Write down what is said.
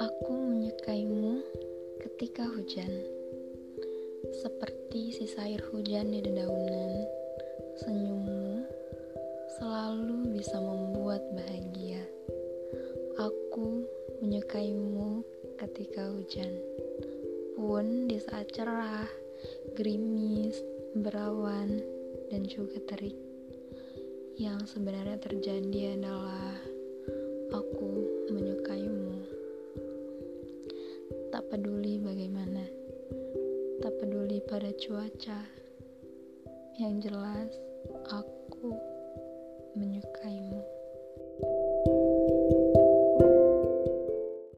Aku menyukaimu ketika hujan, seperti sisa air hujan di dedaunan. Senyummu selalu bisa membuat bahagia. Aku menyukaimu ketika hujan, pun di saat cerah, gerimis, berawan, dan juga terik. Yang sebenarnya terjadi adalah aku menyukaimu. Tak peduli bagaimana, tak peduli pada cuaca. Yang jelas, aku menyukaimu.